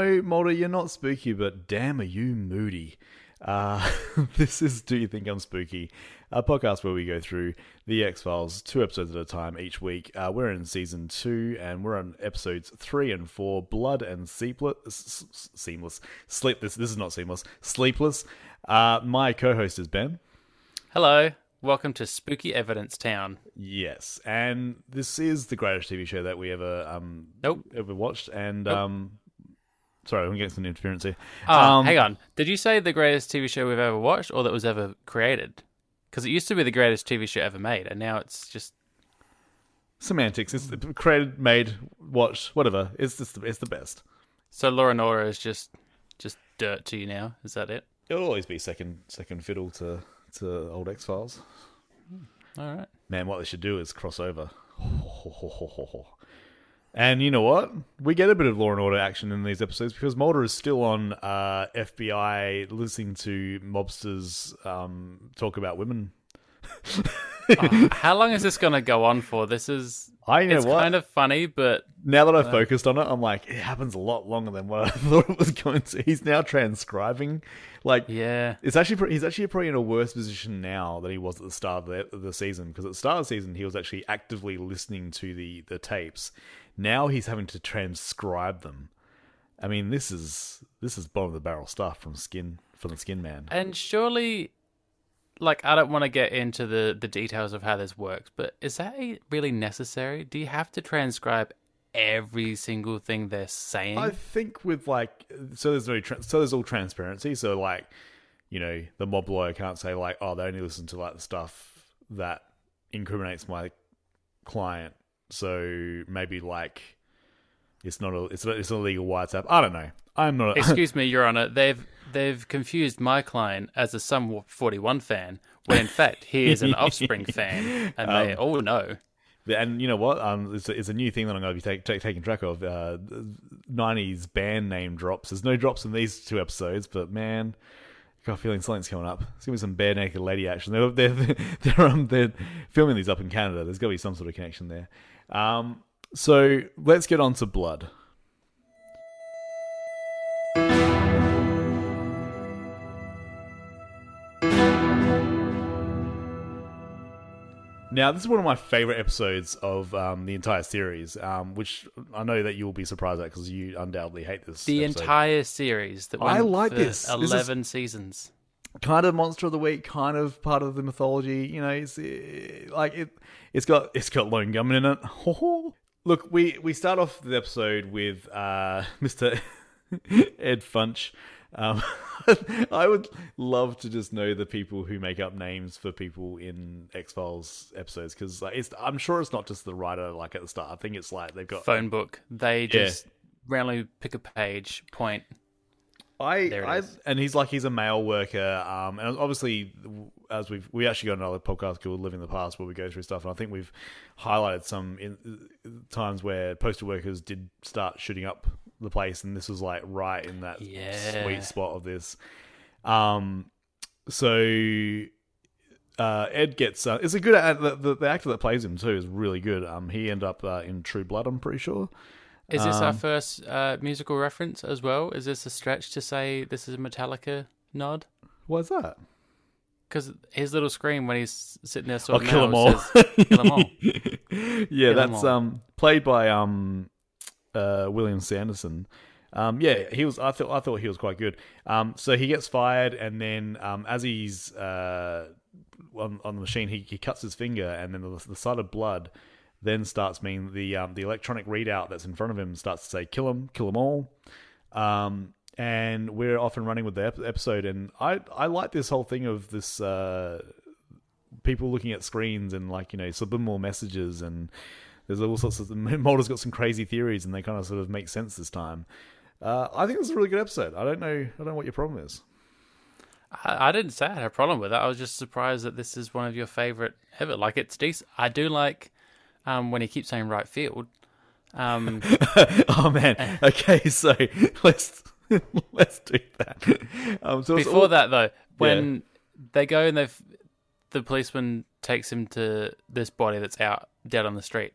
No, Mulder, you're not spooky, but damn, are you moody? Uh, this is Do You Think I'm Spooky? A podcast where we go through the X Files two episodes at a time each week. Uh, we're in season two and we're on episodes three and four Blood and Seamless. Seamless. Sleep. This, this is not seamless. Sleepless. Uh, my co host is Ben. Hello. Welcome to Spooky Evidence Town. Yes, and this is the greatest TV show that we ever um Nope. ever watched. And um, sorry, I'm getting some interference here. Ah, Um, hang on. Did you say the greatest TV show we've ever watched or that was ever created? Because it used to be the greatest TV show ever made, and now it's just. Semantics. It's created, made, watched, whatever. It's just the, it's the best. So Law and Order is just just dirt to you now. Is that it? It'll always be second second fiddle to to old X Files. All right. Man, what they should do is cross over. And you know what? We get a bit of law and order action in these episodes because Mulder is still on uh, FBI listening to mobsters um, talk about women. Oh, how long is this going to go on for? This is. I know it's what? kind of funny, but now that I've focused on it, I'm like, it happens a lot longer than what I thought it was going to. He's now transcribing, like, yeah. It's actually he's actually probably in a worse position now than he was at the start of the, the season because at the start of the season he was actually actively listening to the the tapes. Now he's having to transcribe them. I mean, this is this is bottom of the barrel stuff from Skin from the Skin Man. And surely, like, I don't want to get into the, the details of how this works, but is that really necessary? Do you have to transcribe every single thing they're saying? I think with like so there's no tra- so there's all transparency. So like you know the mob lawyer can't say like oh they only listen to like the stuff that incriminates my client. So maybe like it's not a it's a, it's a legal WhatsApp. I don't know. I'm not. A, Excuse me, Your Honor. They've they've confused my client as a Sum 41 fan, when in fact he is an Offspring fan, and they all know. and you know what? Um, it's a, it's a new thing that I'm going to be take, take, taking track of. Uh, 90s band name drops. There's no drops in these two episodes, but man, I got a feeling something's coming up. It's gonna be some bare naked lady action. They're they're they're, um, they're filming these up in Canada. There's got to be some sort of connection there. Um, so let's get on to blood. Now, this is one of my favorite episodes of um, the entire series, um, which I know that you will be surprised at because you undoubtedly hate this. The episode. entire series that I like this. This is- 11 seasons. Kind of monster of the week, kind of part of the mythology. You know, it's eh, like it. It's got it's got lone gunman in it. Look, we we start off the episode with uh, Mister Ed Funsch. Um, I would love to just know the people who make up names for people in X Files episodes because like, it's. I'm sure it's not just the writer like at the start. I think it's like they've got Phone book. They just randomly pick a page, point. I, There it I is. and he's like he's a mail worker, um, and obviously as we've we actually got another podcast called Living the Past where we go through stuff, and I think we've highlighted some in, times where postal workers did start shooting up the place, and this was like right in that Yeah. sweet spot of this. Um, so uh, Ed gets uh, it's a good uh, the, the, the actor that plays him too is really good. Um, he ended up uh, in True Blood, I'm pretty sure. Is this our Um, first uh, musical reference as well? Is this a stretch to say this is a Metallica nod? What's that? Because his little scream when he's sitting there Oh, sorting kill them all. says, kill 'em all. yeah, Kill that's um played by um uh William Sanderson. Um, yeah, he was. I thought. I thought he was quite good. Um, so he gets fired, and then um, as he's uh on, on the machine, he, he cuts his finger, and then the, the sight of blood then starts meaning the um the electronic readout that's in front of him starts to say kill him, kill them all. Um, and we're off and running with the ep- episode, and I I like this whole thing of this uh people looking at screens and like you know subliminal messages and there's all sorts of Mulder's got some crazy theories and they kind of sort of make sense this time. Uh, I think it's a really good episode. I don't know. I don't know what your problem is. I, I didn't say I had a problem with it. I was just surprised that this is one of your favorite ever. Like it's decent. I do like um, when he keeps saying right field. Um, oh man. Okay, so let's let's do that. Um, so before all- that though, when they go and they've the policeman takes him to this body that's out dead on the street.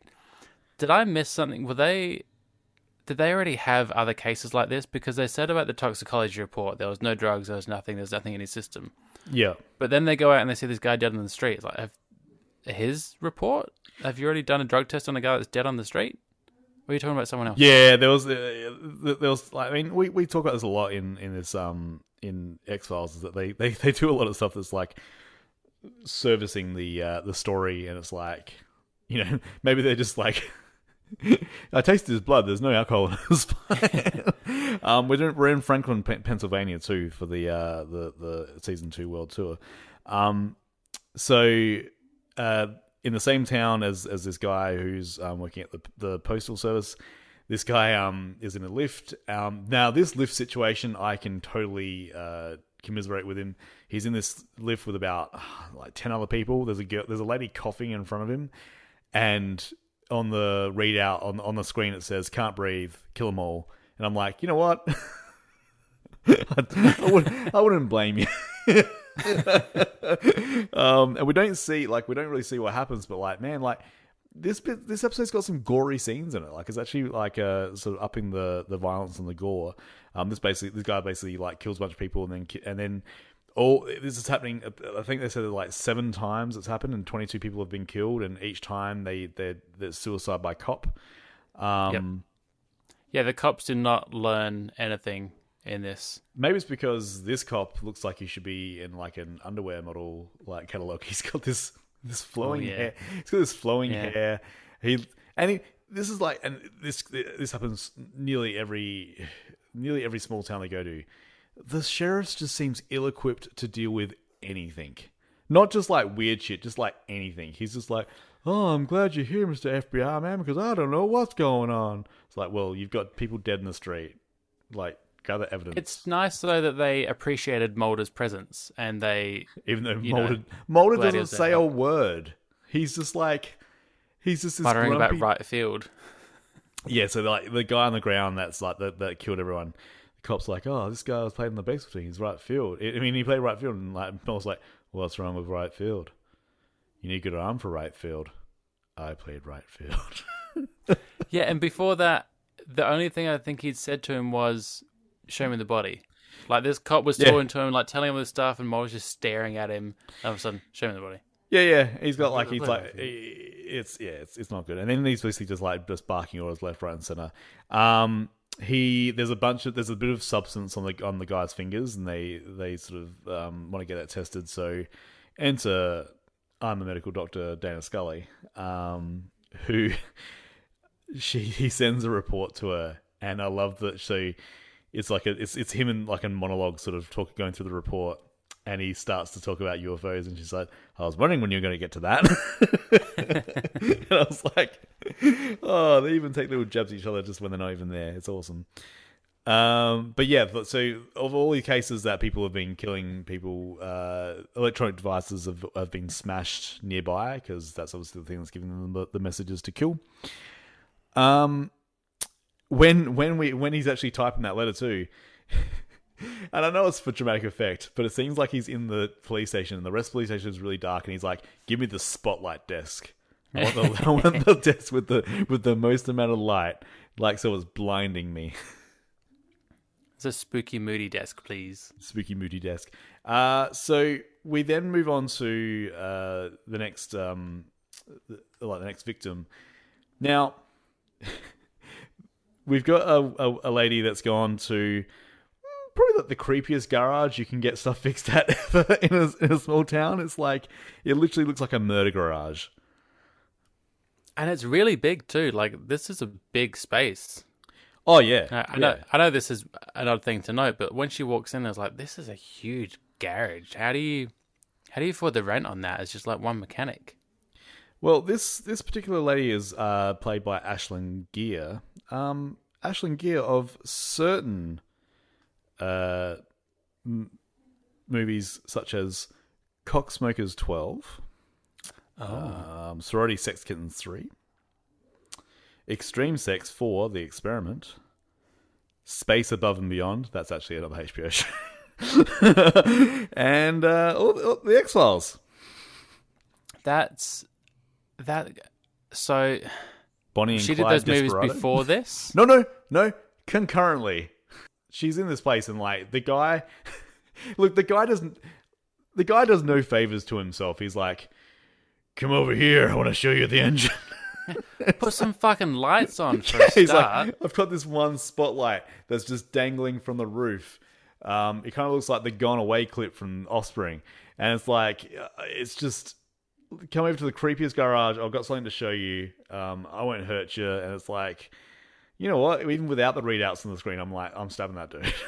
Did I miss something? Were they did they already have other cases like this? Because they said about the toxicology report, there was no drugs, there was nothing, there's nothing in his system. Yeah. But then they go out and they see this guy dead on the street. It's like, have, his report? Have you already done a drug test on a guy that's dead on the street? Are you talking about someone else? Yeah, there was uh, there was like I mean we, we talk about this a lot in in this um in X Files is that they, they they do a lot of stuff that's like servicing the uh, the story and it's like you know maybe they're just like I tasted his blood. There's no alcohol in his blood. um, we're, in, we're in Franklin, Pennsylvania too for the uh, the the season two world tour. Um, so uh, in the same town as as this guy who's um, working at the the postal service. This guy um, is in a lift. Um, now, this lift situation, I can totally uh, commiserate with him. He's in this lift with about like ten other people. There's a girl, there's a lady coughing in front of him, and on the readout on on the screen it says "can't breathe, kill them all." And I'm like, you know what? I, I, wouldn't, I wouldn't blame you. um, and we don't see like we don't really see what happens, but like man, like this bit, this episode's got some gory scenes in it. Like it's actually like uh, sort of upping the the violence and the gore. Um, this basically this guy basically like kills a bunch of people and then and then all this is happening. I think they said it like seven times it's happened and twenty two people have been killed and each time they they there's suicide by cop. Um, Yep. Yeah, the cops did not learn anything in this. Maybe it's because this cop looks like he should be in like an underwear model like catalog. He's got this this flowing oh, yeah. hair. He's got this flowing Yeah. hair. He and he, this is like and this this happens nearly every nearly every small town they go to. The sheriff just seems ill equipped to deal with anything. Not just like weird shit, just like anything. He's just like, "Oh, I'm glad you're here, Mr. FBI man, because I don't know what's going on." It's like, "Well, you've got people dead in the street. Like, gather evidence." It's nice though that they appreciated Mulder's presence and they Even though you know, Mulder, Mulder doesn't say a word. He's just like, he's just this muttering grumpy... about right field. Yeah, so like the guy on the ground that's like that, that killed everyone. The cop's like, oh, this guy was playing in the baseball team. He's right field. I mean, he played right field, and like Mel's like, what's wrong with right field? You need a good arm for right field. I played right field. Yeah, and before that, the only thing I think he'd said to him was, "Show me the body." Like this cop was Yeah. talking to him, like telling him this stuff, and Mulder's just staring at him. All of a sudden, show me the body. Yeah, yeah. He's got like he's like it's yeah, it's it's not good. And then he's basically just like just barking orders left, right, and center. Um, he there's a bunch of there's a bit of substance on the on the guy's fingers, and they they sort of um, want to get that tested. So enter I'm a medical doctor, Dana Scully, um, who she he sends a report to her, and I love that she it's like a, it's it's him and like a monologue sort of talk going through the report and he starts to talk about UFOs and she's like I was wondering when you were going to get to that. And I was like oh they even take little jabs at each other just when they're not even there. It's awesome. Um but yeah so of all the cases that people have been killing people uh electronic devices have, have been smashed nearby because that's obviously the thing that's giving them the, the messages to kill. Um when when we when he's actually typing that letter too and I know it's for dramatic effect, but it seems like he's in the police station, and the rest of the police station is really dark, and he's like, "Give me the spotlight desk. I want the, I want the desk with the with the most amount of light, like so it's blinding me." It's a spooky, moody desk, please. Spooky, moody desk. Uh, so we then move on to uh, the next, um, the, like the next victim. Now, we've got a, a, a lady that's gone to mm, probably like the creepiest garage you can get stuff fixed at ever in a, in a small town. It's like it literally looks like a murder garage. And it's really big too. Like this is a big space. Oh yeah, I, I yeah. know. I know this is an odd thing to note, but when she walks in, I was like, "This is a huge garage. How do you, how do you afford the rent on that? It's just like one mechanic." Well, this this particular lady is uh, played by Ashlyn Gere. Um, Ashlyn Gere of certain uh, m- movies such as Cocksmokers Twelve, um, Sorority Sex Kittens Three, Extreme Sex Four: The Experiment, Space Above and Beyond. That's actually another HBO show, and uh, all, all, the X Files. That's that. So Bonnie and She did Clyde those movies before this. No, no, no. Concurrently, she's in this place, and like the guy, look, the guy doesn't. The guy does no favors to himself. He's like, "Come over here. I want to show you the engine." Put some fucking lights on for a He's start. like, "I've got this one spotlight that's just dangling from the roof. Um, it kind of looks like the Gone Away clip from Offspring, and it's like, uh, it's just." Come over to the creepiest garage. I've got something to show you. Um, I won't hurt you. And it's like, you know what? Even without the readouts on the screen, I'm like, I'm stabbing that dude.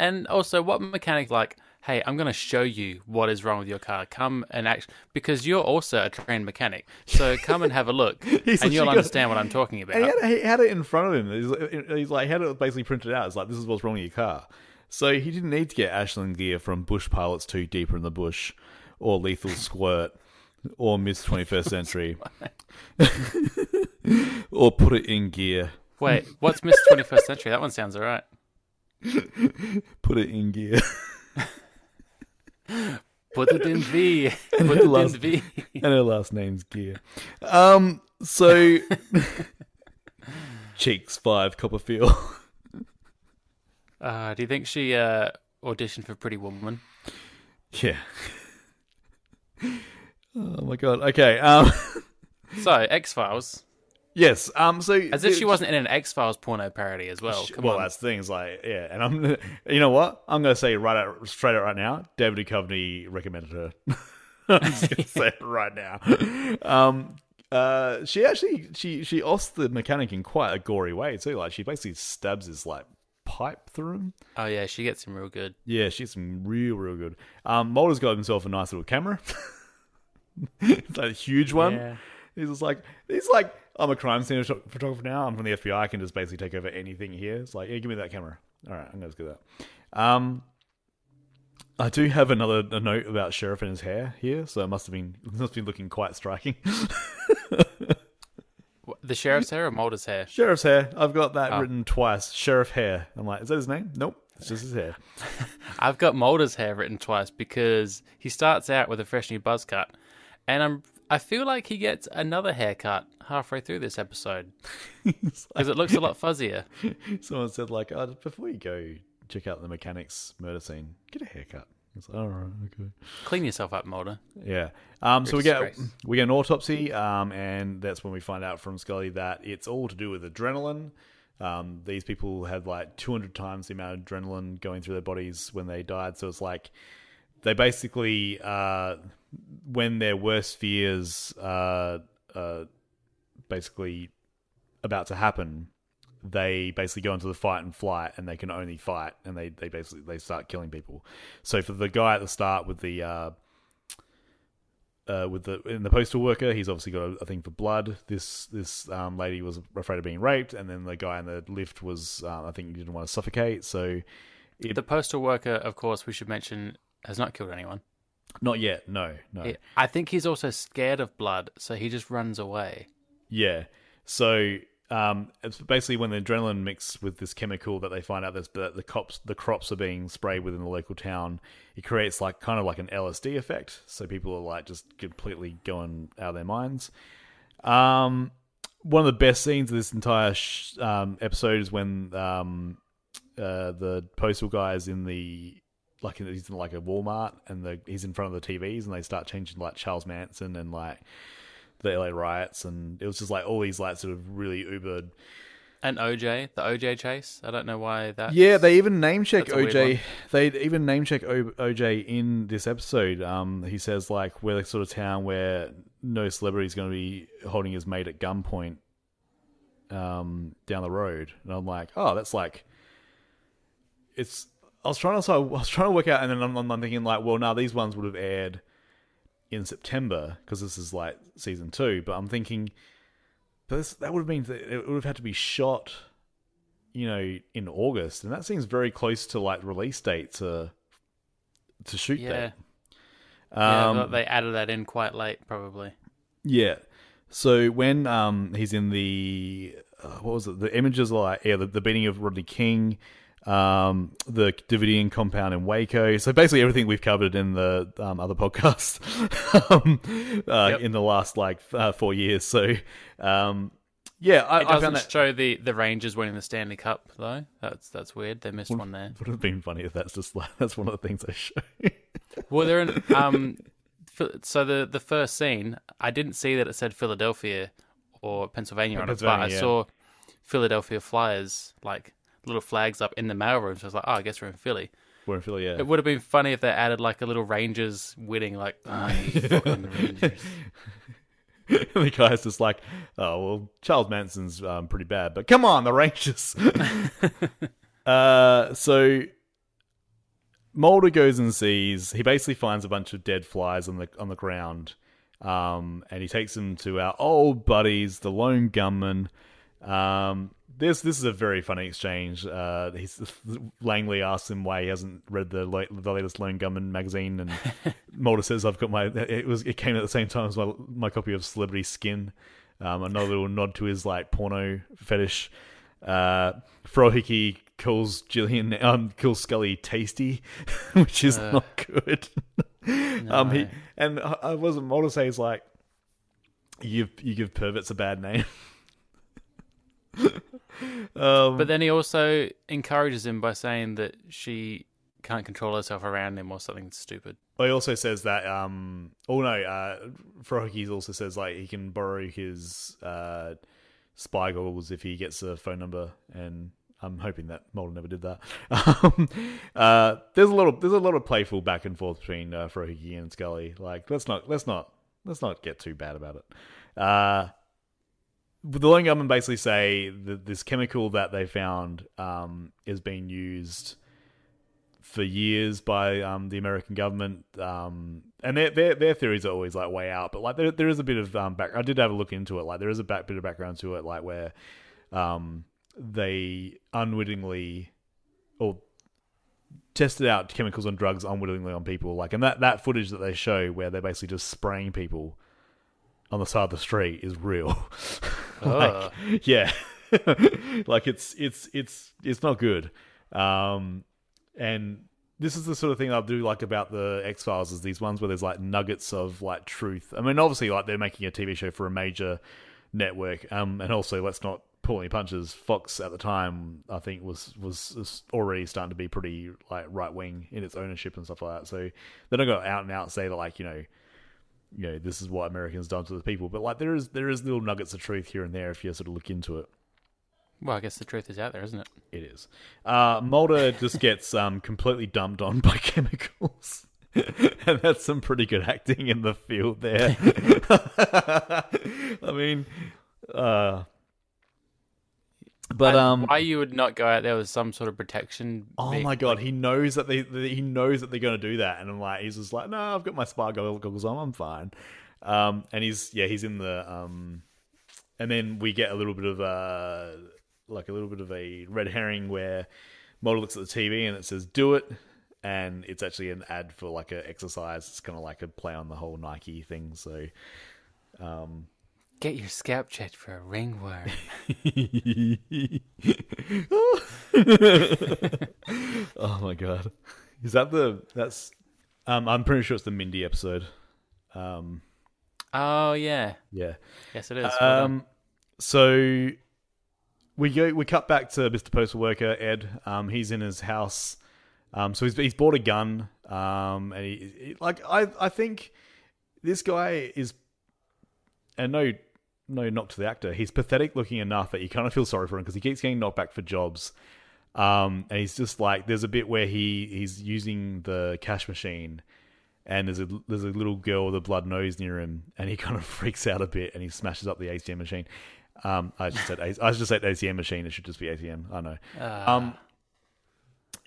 And also, what mechanic like? Hey, I'm going to show you what is wrong with your car. Come and act because you're also a trained mechanic. So come and have a look, and you'll understand what I'm talking about. He had, he had it in front of him. He's, he's like, he had it basically printed out. It's like, this is what's wrong with your car. So he didn't need to get Ashlyn Gere from Bush Pilots 2 Deeper in the Bush or Lethal Squirt or Miss 21st Century or put it in gear. Wait, what's Miss 21st Century? That one sounds alright. Put it in gear. Put it in V. Put her it in last- V. and her last name's Gear. Um, so Cheeks 5 Copperfield. Uh, do you think she uh, auditioned for Pretty Woman? yeah. Oh my god. Okay. Um So X Files, yes. Um so as if she wasn't in an X Files porno parody as well. Come well, on. that's the thing. Is like, yeah, and I'm, you know what? I'm going to say right out, straight out right now. David Duchovny recommended her. I'm just going to say it right now. Um, uh, she actually she she offs the mechanic in quite a gory way too. Like she basically stabs his like pipe through him. Oh yeah, she gets him real good. Yeah, she gets him real real good. Um, Mulder's got himself a nice little camera. it's a huge one. Yeah. He's just like he's like I'm a crime scene photographer now. I'm from the FBI. I can just basically take over anything here. It's like, yeah, give me that camera. All right, I'm gonna do that. Um, I do have another a note about sheriff and his hair here, so it must have been must have been looking quite striking. The sheriff's hair or Mulder's hair? Sheriff's hair. I've got that Oh. written twice. Sheriff hair. I'm like, is that his name? Nope, it's just his hair. I've got Mulder's hair written twice because he starts out with a fresh new buzz cut, and I'm I feel like he gets another haircut halfway through this episode because it looks a lot fuzzier. someone said like, oh, before you go check out the mechanics murder scene, get a haircut. It's like, all right, okay. Clean yourself up, Mulder. Yeah. Um, so we get we get an autopsy, um, and that's when we find out from Scully that it's all to do with adrenaline. Um, these people had like 200 times the amount of adrenaline going through their bodies when they died. So it's like they basically, uh, when their worst fears are uh, basically about to happen, they basically go into the fight and flight, and they can only fight, and they, they basically they start killing people. So for the guy at the start with the uh, uh, with the in the postal worker, he's obviously got a, a thing for blood. This this um, lady was afraid of being raped, and then the guy in the lift was, uh, I think, he didn't want to suffocate. So it, The postal worker, of course, we should mention, has not killed anyone. not yet, no, no, He- I think he's also scared of blood, so he just runs away. yeah. So um, it's basically when the adrenaline mixed with this chemical that they find out that the cops the crops are being sprayed within the local town, it creates like kind of like an LSD effect. So people are like just completely going out of their minds. Um, one of the best scenes of this entire sh- um, episode is when um, uh, the postal guy is in the like he's in like a Walmart and the he's in front of the TVs and they start changing like Charles Manson and like the LA riots and it was just like all these like sort of really ubered. And OJ, the OJ chase. I don't know why that. Yeah, they even name check That's a weird OJ. They even name check o- OJ in this episode. Um, he says like we're the sort of town where no celebrity is going to be holding his mate at gunpoint. Um, down the road, and I'm like, oh, that's like, it's. I was trying to, so I was trying to work out, and then I'm, I'm thinking like, well, now these ones would have aired in September because this is like season two. But I'm thinking, but this, that would have been it would have had to be shot, you know, in August, and that seems very close to like release date to to shoot Yeah. that. Yeah, Um, but they added that in quite late, probably. yeah. So when um he's in the uh, what was it? The images are like yeah, the, the beating of Rodney King, um, the Davidian compound in Waco. So basically everything we've covered in the um, other podcast um, uh, Yep. in the last like uh, four years. So um, yeah, I, it doesn't found that show the, the Rangers winning the Stanley Cup though. That's that's weird. They missed one there. would have been funny if that's just like that's one of the things they show. Well, they're in. Um, so the the first scene, I didn't see that it said Philadelphia or Pennsylvania on it, but I yeah. saw Philadelphia Flyers like little flags up in the mailroom. So I was like, oh, I guess we're in Philly. We're in Philly, yeah. It would have been funny if they added like a little Rangers winning, like, oh, you fucking Rangers. the guy's just like, oh well, Charles Manson's um, pretty bad, but come on, the Rangers. uh, so Mulder goes and sees. He basically finds a bunch of dead flies on the on the ground, um, and he takes them to our old buddies, the lone gunman. Um, this this is a very funny exchange. Uh, he's, Langley asks him why he hasn't read the the latest Lone Gunman magazine, and Mulder says, "I've got my it was it came at the same time as my my copy of Celebrity Skin." Um, another little nod to his like porno fetish. Uh, Frohike calls Gillian um calls Scully tasty, which is not good. Um, he and I I wasn't Mulder says like you give you give perverts a bad name. um, But then he also encourages him by saying that she can't control herself around him or something stupid. He also says that um oh no, uh also says like he can borrow his uh spy goggles if he gets a phone number and I'm hoping that Mulder never did that. Um, uh, there's a lot of there's a lot of playful back and forth between uh, and Scully. Like let's not let's not let's not get too bad about it. Uh, the lone gunmen basically say that this chemical that they found um, is being used for years by um, the American government, um, and their, their their theories are always like way out. But like there there is a bit of um. I did have a look into it. Like there is a back, bit of background to it, like where um, they unwittingly or tested out chemicals and drugs unwittingly on people. Like and that that footage that they show where they're basically just spraying people on the side of the street is real. Like, yeah, like it's it's it's it's not good. Um, and this is the sort of thing I do like about the X Files is these ones where there's like nuggets of like truth. I mean, obviously, like they're making a TV show for a major network, um, and also let's not pull any punches. Fox at the time, I think, was was, already starting to be pretty like right wing in its ownership and stuff like that. So they're not going to out and out say that like you know you know this is what Americans done to the people, but like there is there is little nuggets of truth here and there if you sort of look into it. Well, I guess the truth is out there, isn't it? It is. Uh, Mulder just gets um, completely dumped on by chemicals. and that's some pretty good acting in the field there. I mean, uh, but um, why you would not go out there with some sort of protection? Oh my god, he knows that they he knows that they're going to do that, and I'm like, he's just like, no, I've got my spy goggles on, I'm fine. Um, and he's yeah, he's in the um, and then we get a little bit of uh, like a little bit of a red herring where Mulder looks at the TV and it says "Do it," and it's actually an ad for like a exercise. It's kind of like a play on the whole Nike thing. So um, Get your scalp checked for a ringworm. oh my god, is that the that's? Um, I'm pretty sure it's the Mindy episode. Um, oh yeah, yeah. yes it is. Well. Um, so we go. We cut back to Mr. Postal Worker Ed. Um, he's in his house. Um, so he's he's bought a gun. Um, and he, he like I I think this guy is, and no no knock to the actor. He's pathetic looking enough that you kind of feel sorry for him because he keeps getting knocked back for jobs. Um, and he's just like there's a bit where he he's using the cash machine and there's a there's a little girl with a blood nose near him, and he kind of freaks out a bit, and he smashes up the ATM machine. Um, I just said I just said ATM machine. It should just be ATM. I know. Ah. Um,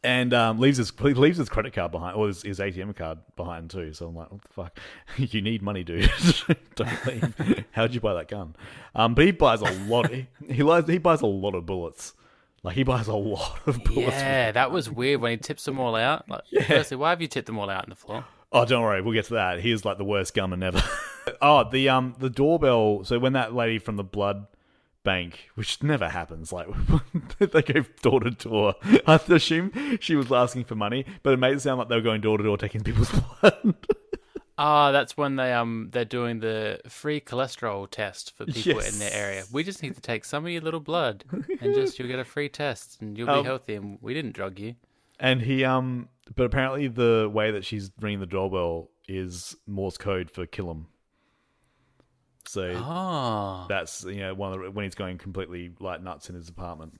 and um, leaves his leaves his credit card behind, or his, his ATM card behind too. So I'm like, what the fuck? you need money, dude. Don't leave. How'd you buy that gun? Um, but he buys a lot. he he, li- he buys a lot of bullets. Like he buys a lot of bullets. yeah, that was weird when he tips them all out. Like, firstly, why have you tipped them all out on the floor? Oh, don't worry, we'll get to that. He is like the worst gunman ever. oh, the um the doorbell. So when that lady from the blood bank, which never happens, like they go door to door. I assume she was asking for money, but it made it sound like they were going door to door taking people's blood. Ah, that's when they um they're doing the free cholesterol test for people in their area. We just need to take some of your little blood and just you'll get a free test and you'll be Um, healthy and we didn't drug you. And he um, but apparently the way that she's ringing the doorbell is Morse code for kill him. So Oh, that's you know one of the, when he's going completely like nuts in his apartment.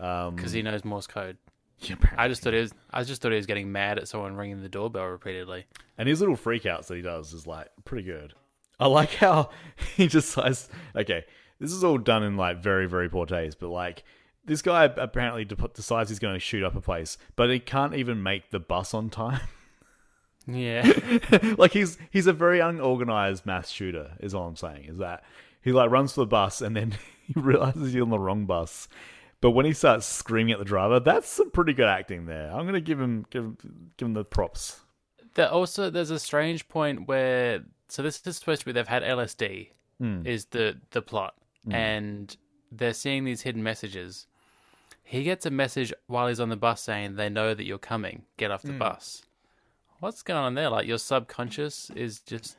Um, because he knows Morse code. yeah. I just thought he was. I just thought he was getting mad at someone ringing the doorbell repeatedly. And his little freakouts that he does is like pretty good. I like how he just says, okay, this is all done in like very, very poor taste, but like this guy apparently de- decides he's going to shoot up a place, but he can't even make the bus on time. Yeah, like he's he's a very unorganized mass shooter, is all I'm saying. Is that he like runs for the bus and then he realizes he's on the wrong bus. But when he starts screaming at the driver, that's some pretty good acting there. I'm gonna give him give him, give him the props. there also there's a strange point where so this is supposed to be they've had LSD Hmm. is the the plot and they're seeing these hidden messages. He gets a message while he's on the bus saying they know that you're coming. Get off the Hmm. bus. What's going on there? Like your subconscious is just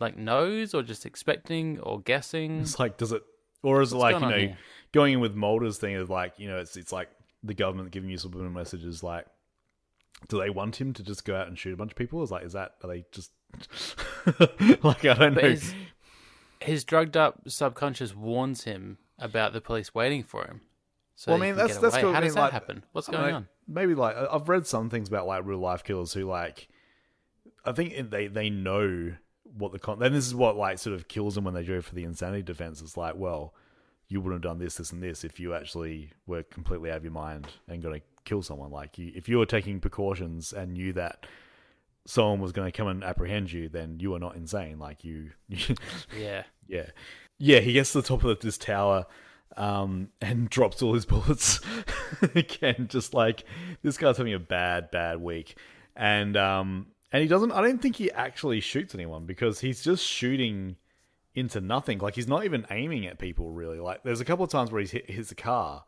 like knows or just expecting or guessing. It's like, does it, or is it like you know, here? Going in with Mulder's thing is like you know, it's it's like the government giving you subliminal messages. Like, do they want him to just go out and shoot a bunch of people? Is like, is that are they just like I don't But know? his his drugged up subconscious warns him about the police waiting for him. So Well, I mean, that's- that's cool. How I does mean, that like, happen? What's going know, on? Maybe like I've read some things about like real life killers who like, I think they they know what the con. Then this is what like sort of kills them when they go for the insanity defense. It's like, well, you wouldn't have done this, this, and this if you actually were completely out of your mind and going to kill someone. Like, you, if you were taking precautions and knew that someone was going to come and apprehend you, then you are not insane. Like you, Yeah. yeah, yeah. He gets to the top of this tower, um, and drops all his bullets again. Just like this guy's having a bad, bad week, and um, and he doesn't. I don't think he actually shoots anyone because he's just shooting into nothing. Like he's not even aiming at people really. Like there's a couple of times where he's hit hits a car,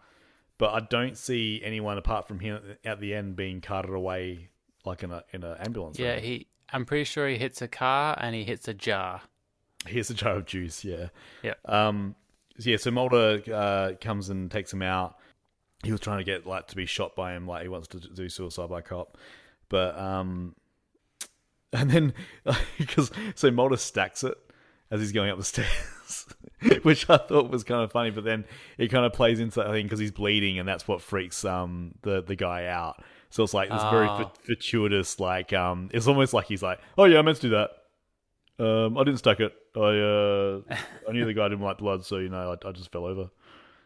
but I don't see anyone apart from him at the end being carted away like in a in an ambulance. Yeah, he I'm pretty sure he hits a car and he hits a jar. Here's a jar of juice, yeah. Yep. Um, yeah, so Mulder uh, comes and takes him out. He was trying to get like to be shot by him, like he wants to do suicide by cop, but um, and then because so Mulder stacks it as he's going up the stairs, which I thought was kind of funny, but then it kind of plays into that thing because he's bleeding, and that's what freaks um the the guy out. So it's like this very Oh. fat- fortuitous, like um, it's almost like he's like, oh yeah, I meant to do that. Um, I didn't stack it. I uh, I knew the guy didn't like blood, so you know, I, I just fell over.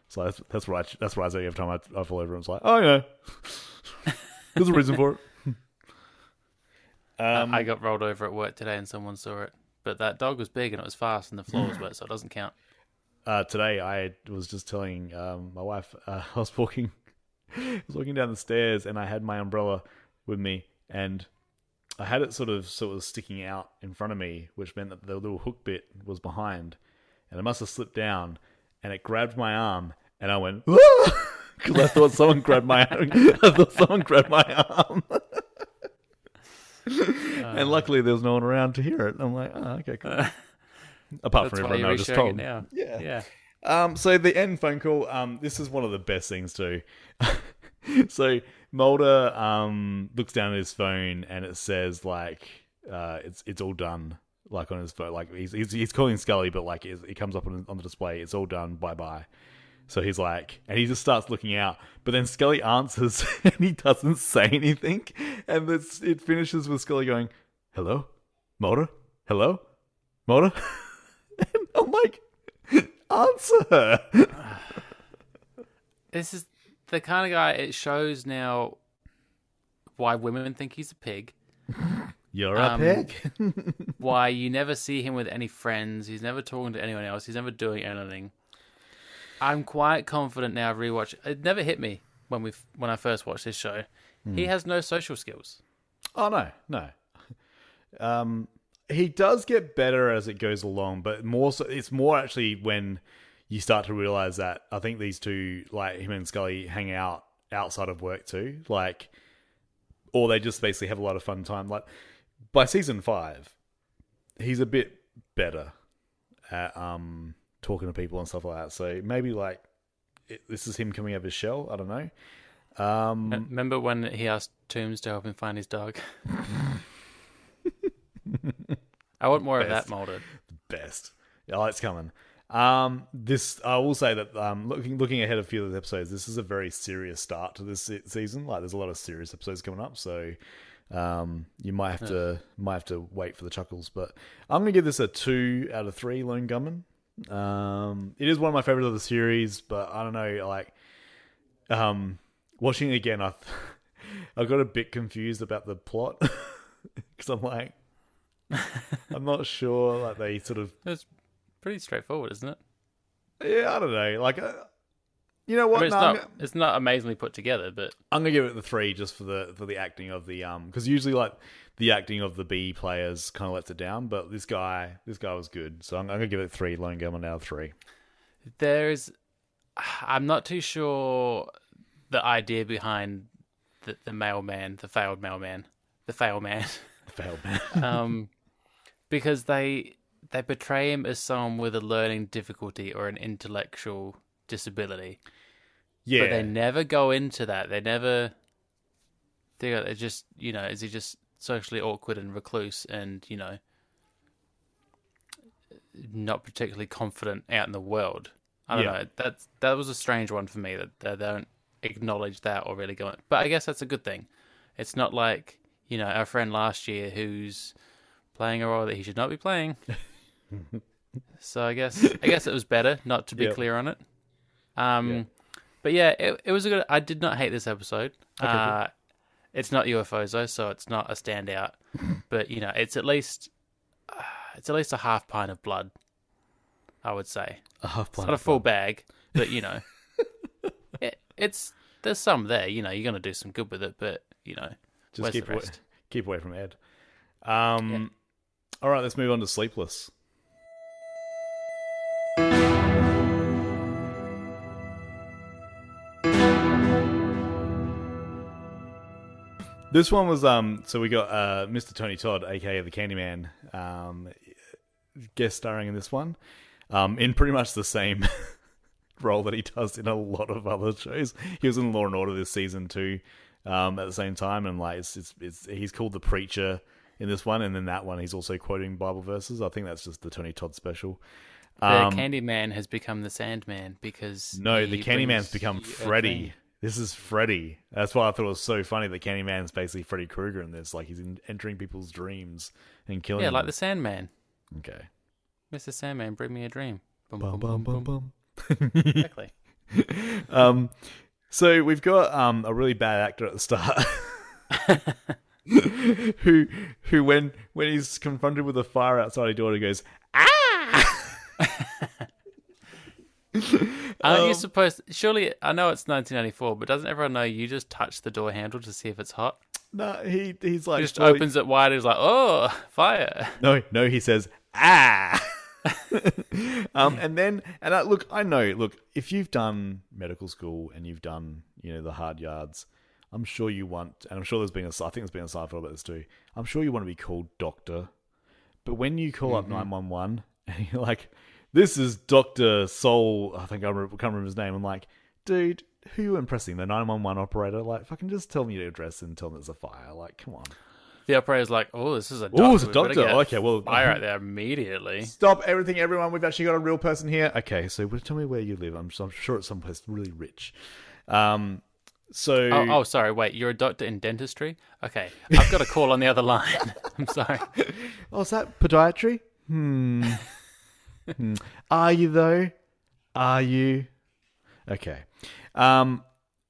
So that's that's what I that's what I say every time I, I fall over. It's like, oh, you know, there's a reason for it. Um, I got rolled over at work today and someone saw it. But that dog was big and it was fast and the floor was wet, so it doesn't count. uh, today I was just telling um, my wife uh, I was walking, I was walking down the stairs and I had my umbrella with me and I had it sort of sort of sticking out in front of me, which meant that the little hook bit was behind, and it must have slipped down, and it grabbed my arm, and I went because I thought someone grabbed my I thought someone grabbed my arm. And luckily, there was no one around to hear it. I'm like, oh, okay, cool. Apart from everyone I just told. now. Yeah. Yeah. Um, so the end phone call. Um, this is one of the best things too. so Mulder um looks down at his phone and it says like uh it's it's all done like on his phone like he's he's, he's calling Scully but like it, it comes up on, on the display it's all done bye bye. So he's like, and he just starts looking out, but then Scully answers and he doesn't say anything, and it finishes with Scully going, "Hello, Mora, hello, Mora. and I'm like, answer her. This is the kind of guy it shows now why women think he's a pig. You're Um, a pig. Why you never see him with any friends. He's never talking to anyone else. He's never doing anything. I'm quite confident now. Rewatch. It never hit me when we when I first watched this show. He has no social skills. oh no, no. Um, he does get better as it goes along, but more so, it's more actually when you start to realize that I think these two, like him and Scully, hang out outside of work too, like, or they just basically have a lot of fun time. Like by season five, he's a bit better at um talking to people and stuff like that. So maybe like it, this is him coming out of his shell. I don't know. Um, Remember when he asked Tooms to help him find his dog? I want more of that Mulder. The best. Yeah, it's coming. Um, this I will say that um, looking looking ahead a few of the episodes, this is a very serious start to this se- season. Like, there's a lot of serious episodes coming up, so um, you might have to might have to wait for the chuckles. But I'm gonna give this a two out of three. Lone Gunman. Um, it is one of my favorites of the series, but I don't know, like, um, watching it again, I I got a bit confused about the plot because I'm like. I'm not sure. Like they sort of It's pretty straightforward, isn't it? yeah, I don't know. Like, uh, you know I what? mean, it's No, not it's not amazingly put together, but I'm gonna give it the three just for the for the acting of the um because usually like the acting of the B players kind of lets it down, but this guy this guy was good, so I'm, I'm gonna give it three. Lone Gunman out of three. there's I'm not too sure the idea behind the, the mailman, the failed mailman, the fail man, Failed man. um, because they they portray him as someone with a learning difficulty or an intellectual disability, yeah, but they never go into that. They never. They are just you know is he just socially awkward and recluse and you know not particularly confident out in the world. I don't Yeah. know. That's that was a strange one for me that they don't acknowledge that or really go. Into. But I guess that's a good thing. It's not like you know our friend last year who's playing a role that he should not be playing. so I guess I guess it was better not to be Yep. clear on it. Um, Yeah. but yeah, it it was a good. I did not hate this episode. Okay, uh, it's not UFOs though, so it's not a standout. but you know, it's at least uh, it's at least a half pint of blood. I would say a half it's pint not a full blood. bag, but you know, it, it's there's some there. You know, you're gonna do some good with it, but you know, Just keep away, keep away from Ed. Um, all right, let's move on to Sleepless. This one was um so we got uh Mr. Tony Todd, aka the Candyman, um guest starring in this one. Um in pretty much the same role that he does in a lot of other shows. He was in Law and Order this season too, um, at the same time, and like it's, it's, it's he's called the preacher in this one, and then that one he's also quoting Bible verses. I think that's just the Tony Todd special. The Um, Candyman has become the Sandman because no, the Candyman's become Freddy. This is Freddy. That's why I thought it was so funny that Candyman's basically Freddy Krueger in this. Like he's in, entering people's dreams and killing. Yeah, like the. Sandman. okay. Mr. Sandman, bring me a dream. Bum, bum, bum, bum. bum. Exactly. um, so we've got um a really bad actor at the start. who who when when he's confronted with a fire outside his door he goes ah Aren't you Um, supposed? Surely, I know it's 1994, but doesn't everyone know you just touch the door handle to see if it's hot? no he he's like He just well, opens it wide. He's like, "Oh, fire!" no no he says ah um and then and I, look i know look if you've done medical school and you've done you know the hard yards i'm sure you want and i'm sure there's been a i think there's been a sci about this too i'm sure you want to be called doctor but when you call up 911 and you're like this is dr soul i think i remember, can't remember his name i'm like dude who are you impressing the 911 operator like fucking just tell me your address and tell me there's a fire like come on The operator's like, "Oh, this is a doctor. Oh, it's a doctor. Okay, well- fire out there immediately." Stop everything, everyone. We've actually got a real person here. Okay, so tell me where you live. I'm, I'm sure it's someplace really rich. Um, so Oh, oh, sorry. Wait, you're a doctor in dentistry? Okay, I've got a call on the other line. I'm sorry. oh, is that podiatry? Hmm. Hmm. Are you though? Are you? Okay. Um,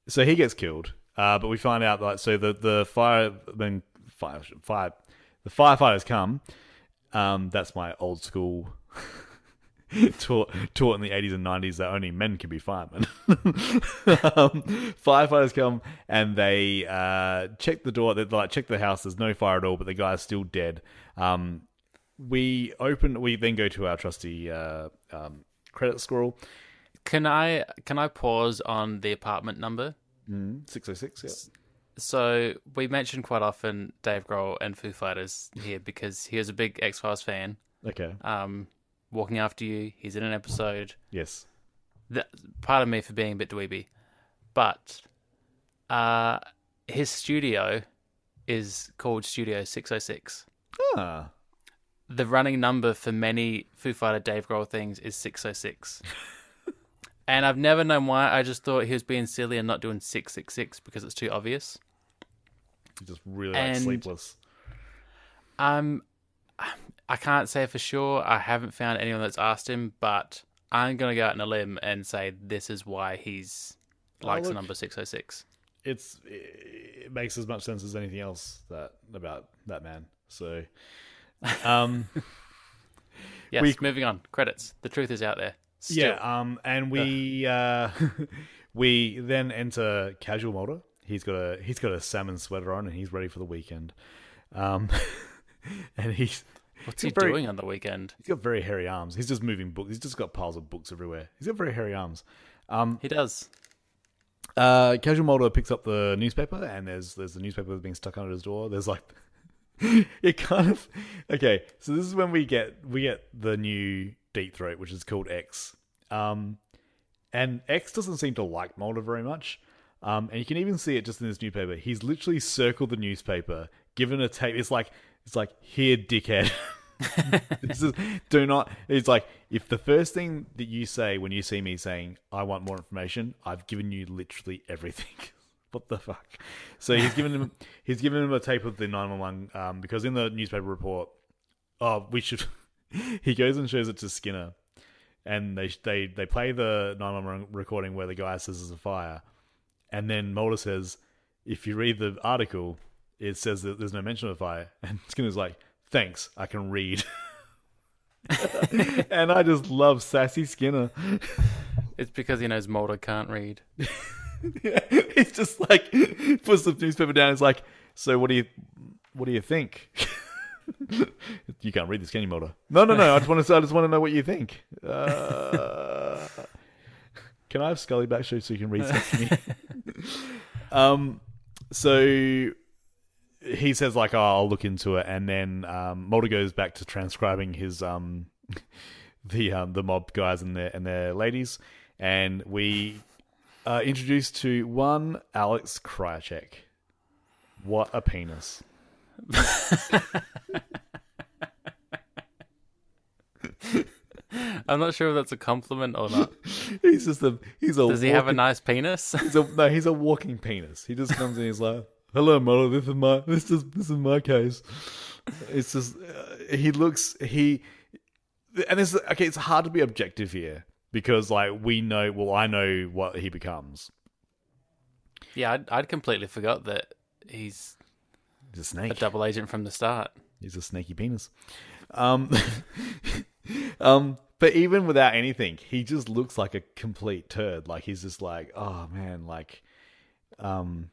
so he gets killed. Uh, but we find out that so the the firemen fire fire the firefighters come. Um, that's my old school taught taught in the eighties and nineties that only men can be firemen. um, firefighters come and they uh, check the door. They like check the house. There's no fire at all, but the guy's still dead. Um, we open. We then go to our trusty uh, um, credit scroll. Can I can I pause on the apartment number? Six oh six. Yeah. So we mentioned quite often Dave Grohl and Foo Fighters here because he was a big X Files fan. Okay. Um, Walking After You, he's in an episode. Yes. That part of me for being a bit dweeby, but uh, his studio is called Studio Six Hundred Six. Ah. The running number for many Foo Fighter Dave Grohl things is six hundred six. And I've never known why. I just thought he was being silly and not doing 666 because it's too obvious. He just really like sleepless. Um, I can't say for sure. I haven't found anyone that's asked him, but I'm gonna go out on a limb and say this is why he's likes the look. number six hundred six. It's it makes as much sense as anything else that about that man. So, um, Yes. We- moving on. Credits. The truth is out there. Still. yeah. Um, and we uh, we then enter casual Mulder. He's got a he's got a salmon sweater on and he's ready for the weekend. Um, and he's What's he very- doing on the weekend? he's got very hairy arms. He's just moving books. He's just got piles of books everywhere. He's got very hairy arms. Um, He does. Uh, Casual Mulder picks up the newspaper, and there's there's the newspaper being stuck under his door. There's like, it kind of okay. So this is when we get we get the new Deep Throat, which is called X. Um, and X doesn't seem to like Mulder very much. Um, and you can even see it just in this newspaper. He's literally circled the newspaper, given a tape. It's like it's like here, dickhead. this is do not. It's like if the first thing that you say when you see me saying I want more information, I've given you literally everything. what the fuck? So he's given him he's given him a tape of the nine one one um because in the newspaper report, oh we should. he goes and shows it to Skinner, and they they they play the nine one one recording where the guy says there's a fire, and then Mulder says, if you read the article, it says that there's no mention of a fire, and Skinner's like, thanks, I can read. and I just love sassy Skinner. It's because he knows Mulder can't read. yeah, He's just like puts the newspaper down. He's like, so what do you what do you think? you can't read this, can you, Mulder? No, no, no. I just want to. I just want to know what you think. Uh, can I have Scully back so so you can read stuff to me? um. So he says like, "Oh, I'll look into it," and then um, Mulder goes back to transcribing his um the um, the mob guys and their and their ladies, and we are introduced to one Alex Krycek. What a penis! I'm not sure if that's a compliment or not. He's just a he's a Does he have a nice penis? He's a, no, he's a walking penis. He just comes in. He's like, "Hello, Mulder This is my this is this is my case." It's just uh, he looks he, and it's okay. It's hard to be objective here because like we know. Well, I know what he becomes. yeah, I'd, I'd completely forgot that he's He's a snake a double agent from the start. He's a snaky penis. Um, um, but even without anything, he just looks like a complete turd. Like he's just like, oh man, like, um,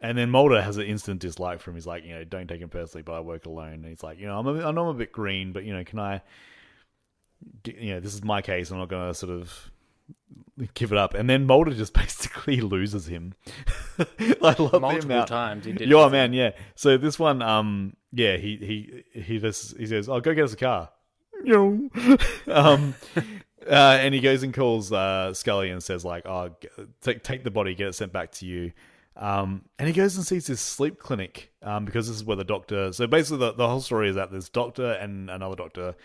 and then Mulder has an instant dislike for him. He's like, you know, don't take him personally, but I work alone. And he's like, you know, I'm a, I know I'm a bit green, but you know, can I, you know, this is my case. I'm not gonna sort of give it up. And then Mulder just basically loses him. I love Multiple amount- times he did. Yo, man, yeah. So this one, um, yeah, he he he just he says, "Oh, go get us a car." Yo, um, uh, and he goes and calls uh Scully and says like, "Oh, take take the body, get it sent back to you." Um, and he goes and sees his sleep clinic, um, because this is where the doctor. So basically, the the whole story is that this doctor and another doctor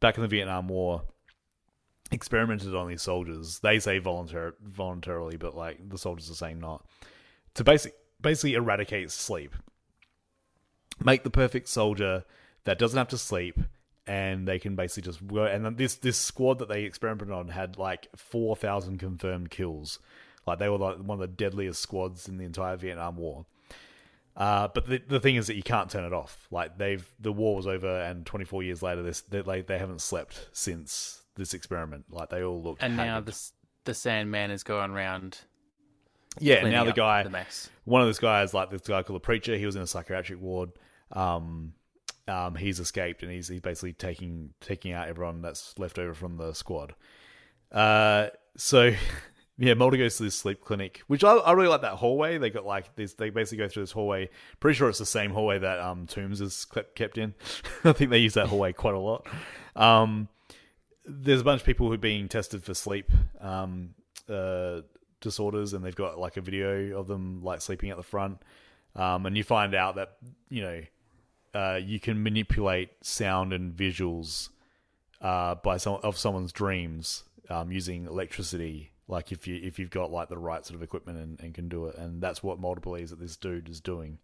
back in the Vietnam War experimented on these soldiers. They say voluntar- voluntarily, but like the soldiers are saying not to basic basically eradicate sleep. Make the perfect soldier that doesn't have to sleep and they can basically just work and this this squad that they experimented on had like 4000 confirmed kills. Like they were like one of the deadliest squads in the entire Vietnam War. Uh, but the the thing is that you can't turn it off. Like they've the war was over, and 24 years later, this they like they haven't slept since this experiment. Like they all look. And now the the Sandman is going around. yeah, now the guy the mess. one of those guys, like this guy called the preacher, he was in a psychiatric ward. Um, um, he's escaped and he's he's basically taking taking out everyone that's left over from the squad. Uh, so yeah, Mulder goes to this sleep clinic, which I, I really like that hallway. They got like. They basically go through this hallway. Pretty sure it's the same hallway that um Tooms is kept kept in. I think they use that hallway quite a lot. Um, there's a bunch of people who are being tested for sleep um uh disorders, and they've got like a video of them like sleeping at the front. Um, and you find out that you know uh, you can manipulate sound and visuals uh, by some of someone's dreams um, using electricity. Like if you if you've got like the right sort of equipment and, and can do it, and that's what Mulder believes that this dude is doing.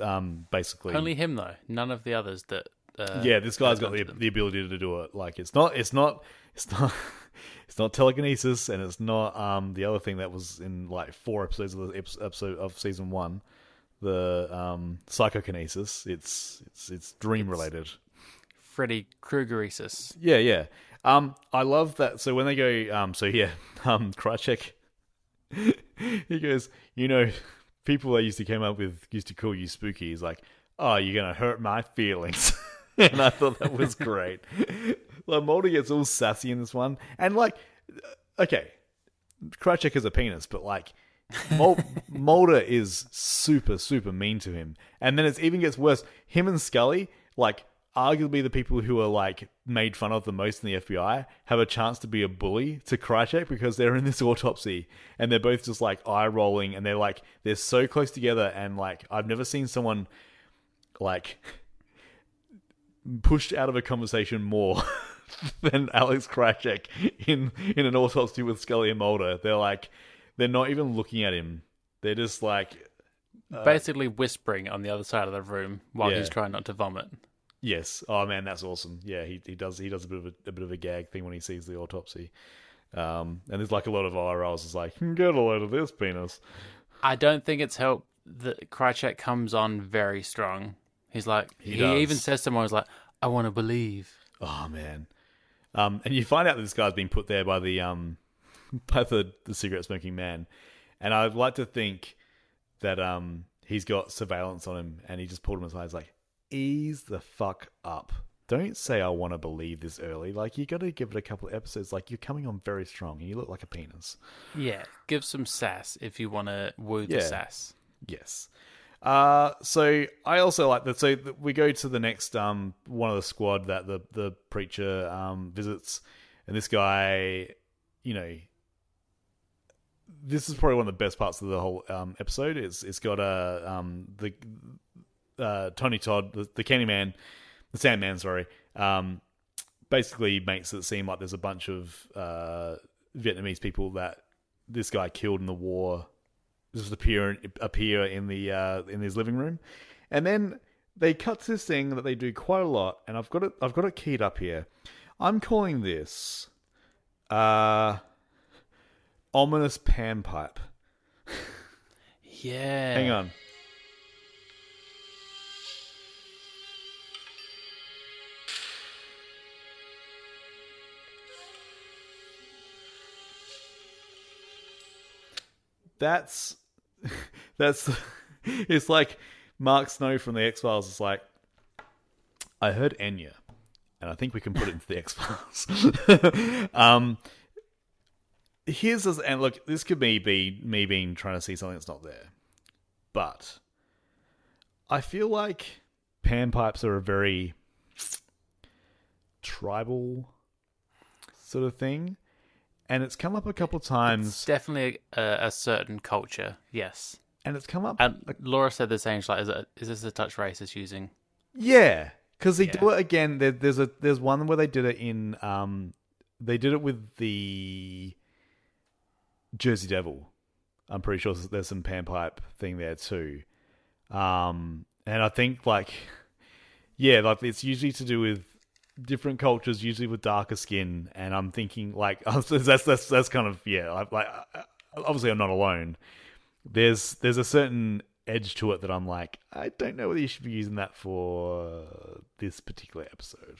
Um, basically, Only him though. None of the others that. Uh, yeah, this guy's got the done to them. the ability to do it. Like it's not it's not it's not it's not telekinesis, and it's not um the other thing that was in like four episodes of the episode of season one, the um psychokinesis. It's it's it's dream related. Freddy Kruegeresis. Yeah, yeah. Um, I love that. So when they go, um, so yeah, um, Krycek, he goes, you know, people that used to come up with used to call you spooky. He's like, oh, you're gonna hurt my feelings, and I thought that was great. like Mulder gets all sassy in this one, and like, okay, Krycek has a penis, but like. Mul- Mulder is super, super mean to him. And then it even gets worse. Him and Scully, like, arguably the people who are, like, made fun of the most in the FBI, have a chance to be a bully to Krycek because they're in this autopsy and they're both just, like, eye rolling and they're, like, they're so close together. And, like, I've never seen someone, like, pushed out of a conversation more than Alex Krycek in in an autopsy with Scully and Mulder. They're like, they're not even looking at him. They're just like, uh, Basically whispering on the other side of the room while Yeah. he's trying not to vomit. Yes, oh man, that's awesome. Yeah, he he does he does a bit of a, a bit of a gag thing when he sees the autopsy. Um, and there's like a lot of eye rolls. It's like, "Hmm, get a load of this penis. I don't think it's helped that Krycek comes on very strong. He's like, he, does. even says to someone, he's like, I want to believe. Oh man. Um, and you find out that this guy's been put there by the um, by the, the cigarette smoking man, and I'd like to think that um, he's got surveillance on him, and he just pulled him aside. He's like, "Ease the fuck up! Don't say I want to believe this early. Like you got to give it a couple of episodes. Like you're coming on very strong, and you look like a penis." Yeah, give some sass if you want to woo the Yeah. sass. Yes. Uh, so I also like that. So we go to the next um one of the squad that the the preacher um visits, and this guy, you know, this is probably one of the best parts of the whole um episode. It's it's got a um the uh Tony Todd the, the Candyman, the Sandman, sorry, um basically makes it seem like there's a bunch of uh Vietnamese people that this guy killed in the war just appear appear in the uh, in his living room, and then they cut to this thing that they do quite a lot, and I've got it I've got it keyed up here. I'm calling this uh, ominous panpipe. Yeah. Hang on. That's that's it's like Mark Snow from the X Files is like I heard Enya and I think we can put it into the X Files. um here's this, and look, this could be be me being trying to see something that's not there, but I feel like panpipes are a very tribal sort of thing, and it's come up a couple It's times, definitely a, a certain culture, yes. and it's come up, And Laura said the same. She's like, is, it, is this a touch racist using? yeah, because they do it again. There, there's a there's one where they did it in um they did it with the Jersey Devil. I'm pretty sure there's some panpipe thing there too. Um, and I think like, yeah, like it's usually to do with different cultures, usually with darker skin. And I'm thinking like that's that's that's kind of yeah, like obviously I'm not alone. There's there's a certain edge to it that I'm like I don't know whether you should be using that for this particular episode.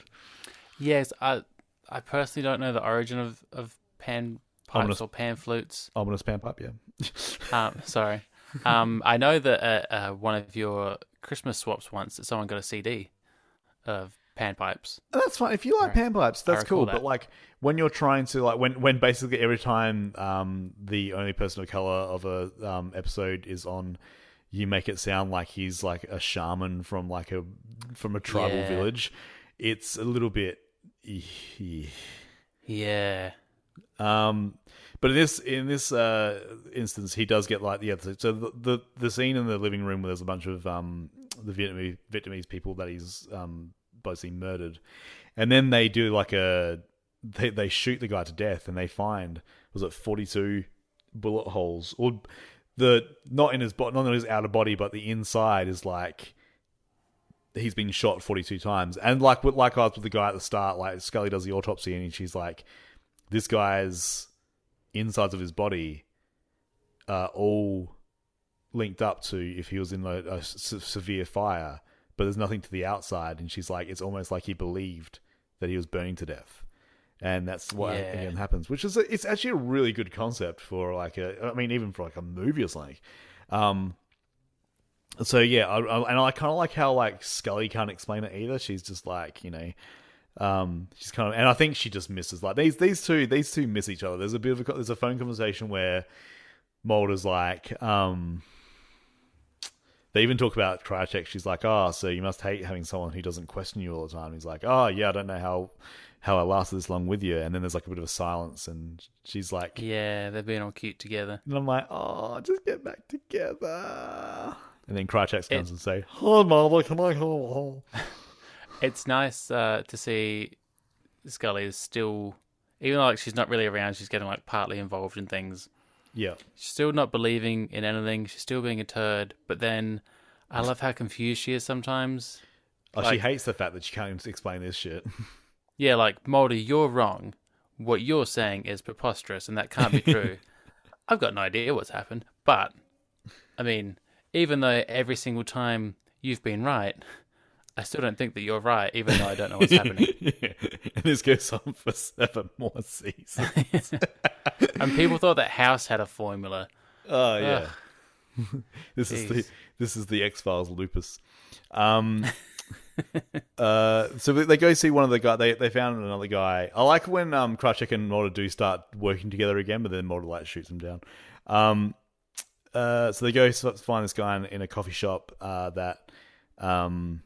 Yes, I I personally don't know the origin of, of pan pipes Ominous- or pan flutes. Ominous panpipe, yeah. Um, sorry. Um, I know that uh, uh, one of your Christmas swaps once that someone got a CD of panpipes. That's fine. If you like panpipes, that's cool. that. But like when you're trying to like when when basically every time um the only person of color of a um episode is on, you make it sound like he's like a shaman from like a from a tribal Yeah. village. It's a little bit. Yeah. Um, but in this in this uh, instance, he does get like the other. So the, the the scene in the living room where there's a bunch of um the Vietnamese Vietnamese people that he's um basically murdered, and then they do like a they they shoot the guy to death, and they find was it forty two bullet holes? Or the not in his body, not in his outer body, but the inside is like he's been shot 42 times. And like with like I was with the guy at the start, like Scully does the autopsy and she's like, this guy's insides of his body are all linked up to if he was in a, a se- severe fire, but there's nothing to the outside. And she's like, it's almost like he believed that he was burning to death. And that's what Yeah. again happens, which is a, it's actually a really good concept for like a, I mean, even for like a movie or something. Um, so yeah, I, I, and I kind of like how like Scully can't explain it either. She's just like you know, um, she's kind of, and I think she just misses like these these two these two miss each other. There's a bit of a there's a phone conversation where Mulder's like, um, they even talk about Krycek. She's like, oh, so you must hate having someone who doesn't question you all the time. He's like, oh yeah, I don't know how how I lasted this long with you. And then there's like a bit of a silence, and she's like, Yeah, they've been all cute together. and I'm like, oh, just get back together. And then Krycek comes It- and say, "Hi, mother, can I go?" It's nice uh, to see Scully is still, even though like she's not really around, she's getting like partly involved in things. Yeah, She's still not believing in anything. She's still being a turd. But then, I love how confused she is sometimes. oh, she hates the fact that she can't explain this shit. Yeah, like Mulder, you're wrong. What you're saying is preposterous, and that can't be true. I've got no idea what's happened, but I mean, even though every single time you've been right, I still don't think that you're right, even though I don't know what's happening. and this goes on for seven more seasons. And people thought that House had a formula. Oh yeah, this is the this is the X Files lupus. Um, uh, so they go see one of the guy. They they found another guy. I like when um Krycek and Mulder do start working together again, but then Mulder like shoots him down. Um, uh, so they go find this guy in, in a coffee shop uh, that um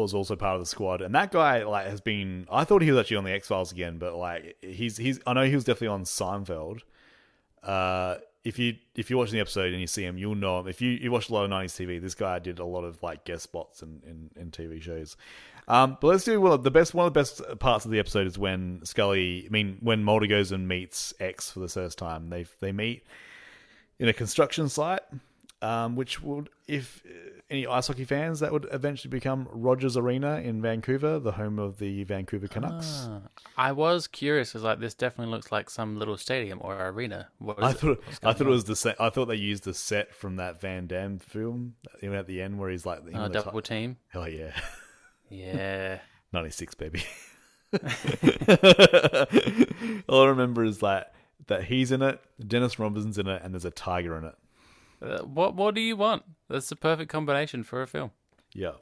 was also part of the squad, and that guy like has been. I thought he was actually on the X Files again, but like he's he's. I know he was definitely on Seinfeld. Uh, if you if you're watching the episode and you see him, you'll know him. If you, you watch a lot of '90s TV, this guy did a lot of like guest spots in in, in TV shows. Um, but let's do well. The best one of the best parts of the episode is when Scully, I mean, when Mulder goes and meets X for the first time. They they meet in a construction site, um, which would, if any ice hockey fans, that would eventually become Rogers Arena in Vancouver, the home of the Vancouver Canucks. Ah, I was curious, because like this definitely looks like some little stadium or arena. I thought What's I thought it was the set. I thought they used the set from that Van Damme film, even at the end where he's like, Uh, the double ti- team. oh yeah, Yeah. ninety six baby. All I remember is that that he's in it, Dennis Robinson's in it, and there's a tiger in it. Uh, what What do you want? That's the perfect combination for a film. Yeah,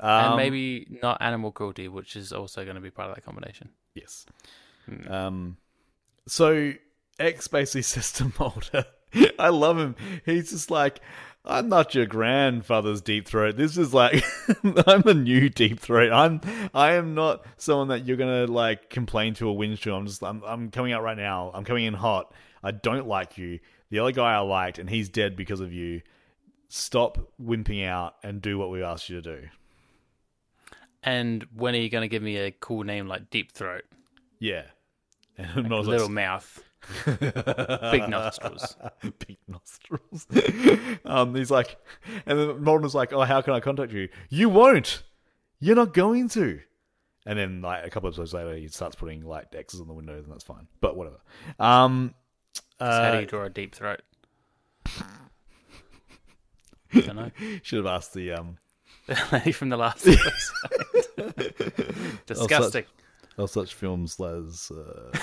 and Um, maybe not animal cruelty, which is also going to be part of that combination. Yes. Hmm. Um, so X basically says to Mulder, I love him. He's just like, I'm not your grandfather's deep throat. This is like, I'm the new deep throat. I'm, I am not someone that you're gonna like complain to or whinge to. I'm just, I'm, I'm coming out right now. I'm coming in hot. I don't like you. The other guy I liked, and he's dead because of you. Stop wimping out and do what we asked you to do. And when are you going to give me a cool name like Deep Throat? Yeah. And I was like, Little mouth, big nostrils. big nostrils. um, he's like, and then Mulder's like, "Oh, how can I contact you? You won't. You're not going to." And then, like a couple of episodes later, he starts putting like X's on the windows, and that's fine. But whatever. Um, So how do uh, you draw a deep throat? I don't know. should have asked the um, the lady from the last episode. Disgusting. of such films as uh,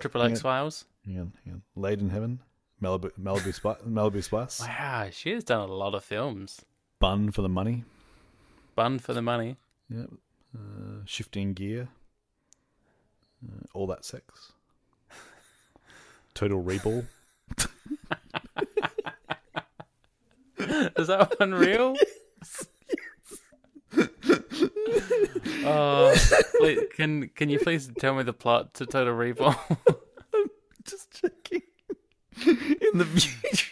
Triple X Files. hang on, Laid in Heaven, Malibu, Malibu, Spice, Malibu Spice, Wow, she has done a lot of films. Bun for the Money. Bun for the money. Yep. Uh, shifting gear. Uh, all that sex. Total reball. Is that one real? Oh, please, can can you please tell me the plot to Total Recall? I'm just checking. In the future,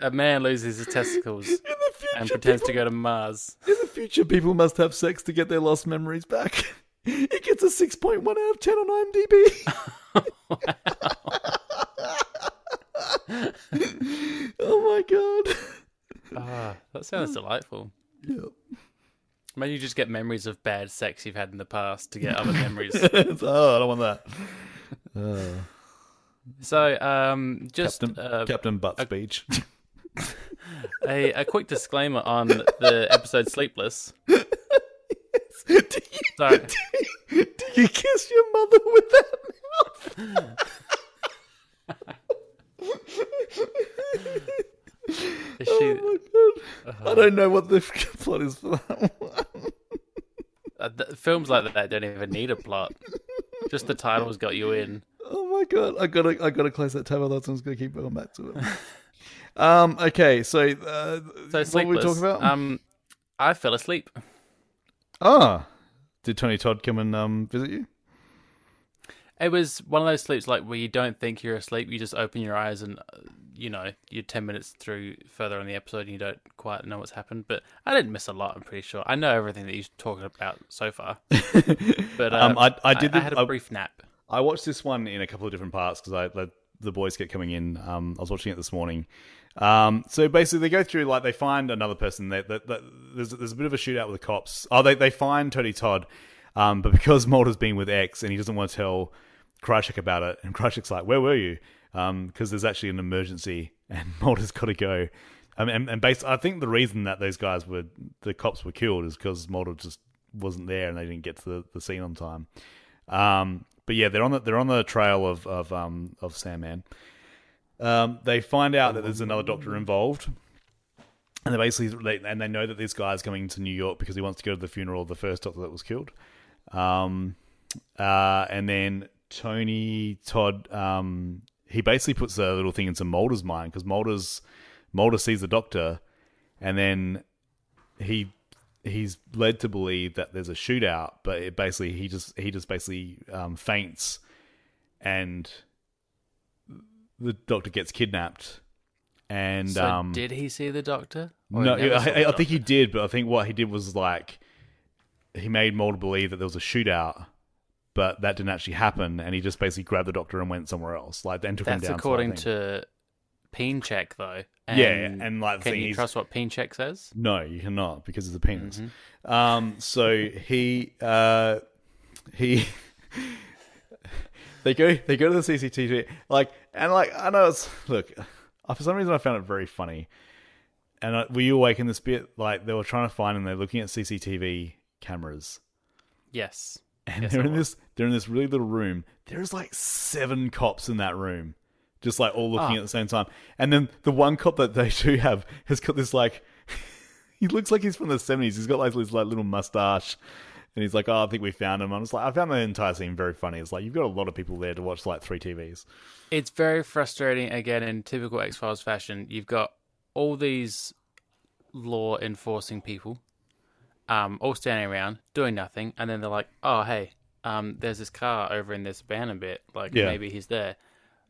A man loses his testicles in the future, and pretends to go to Mars. in the future, people must have sex to get their lost memories back. It gets a six point one out of ten on IMDb. oh my god! Ah, that sounds delightful. Yeah. Maybe you just get memories of bad sex you've had in the past to get other memories. oh, I don't want that. Uh, So, um, just Captain, uh, Captain Butt speech. a, a quick disclaimer on the episode Sleepless. do, you, Sorry. do you kiss your mother with that mouth? Is she, Oh my god! I don't know what the plot is for that one. uh, th- films like that don't even need a plot. Just the title's got you in. Oh my god! I gotta, I gotta close that tab. Otherwise, I'm just gonna keep going back to it. um. Okay. So, uh, So what were we talking about? Um, I fell asleep. ah, did Tony Todd come and um visit you? It was one of those sleeps like where you don't think you're asleep. You just open your eyes and, uh, you know, you're 10 minutes through further on the episode and you don't quite know what's happened. But I didn't miss a lot, I'm pretty sure. I know everything that you're talking about so far. But Um, uh, I- I did I, the- had a I- brief nap. I watched this one in a couple of different parts because I the, the boys kept coming in. Um, I was watching it this morning. Um, so basically, they go through like they find another person. That that that- there's there's a bit of a shootout with the cops. Oh, they they find Tony Todd, um, but because Mulder's been with X and he doesn't want to tell Krycek about it, and Krycek's like, "Where were you?" Because there's actually an emergency, and Mulder's got to go. Um, and and based, I think the reason that those guys were the cops were killed is because Mulder just wasn't there and they didn't get to the, the scene on time. Um, but yeah, they're on the they're on the trail of of um of Sandman. Um, they find out that there's another doctor involved, and they basically they, and they know that this guy's coming to New York because he wants to go to the funeral of the first doctor that was killed. Um, uh, and then Tony Todd, um, he basically puts a little thing into Mulder's mind because Mulder's Mulder sees the doctor, and then he he's led to believe that there's a shootout, but it basically he just he just basically um, faints, and the doctor gets kidnapped. And So um, did he see the doctor? Or no, I, the I think he did, but I think what he did was like he made Mulder believe that there was a shootout, but that didn't actually happen, and he just basically grabbed the doctor and went somewhere else, like then took him That's according sort of thing. to Peencheck, though. And yeah, and like can you trust what Peencheck says? No, you cannot because it's a penis. Mm-hmm. Um, so he uh, he they go they go to the CCTV like and like I know it's look for some reason I found it very funny. And uh, were you awake in this bit? Like they were trying to find and they're looking at CCTV cameras, Yes. And Yes, they're in this they're in this really little room. There's like seven cops in that room, just like all looking Ah. at the same time. And then the one cop that they do have has got this like he looks like he's from the seventies. He's got like this like little mustache, and he's like, "Oh, I think we found him." I'm just like, I found the entire scene very funny. It's like you've got a lot of people there to watch like three TVs. It's very frustrating. Again, in typical X Files fashion, you've got all these law enforcing people, um, all standing around doing nothing, and then they're like, "Oh, hey, um, there's this car over in this abandoned bit. Like Yeah. maybe he's there."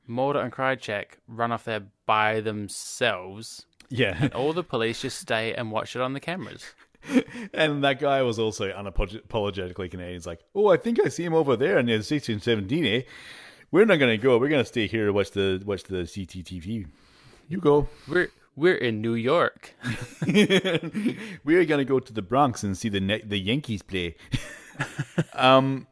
Mulder and Krycek run off there by themselves. Yeah, And All the police just stay and watch it on the cameras. and that guy was also unapologetically Canadian. He's like, "Oh, I think I see him over there near sixteen seventeen. Eh? We're not gonna go. We're gonna stay here to watch the watch the CCTV. You go." We're we're in New York. We're gonna go to the Bronx and see the ne- the Yankees play. um,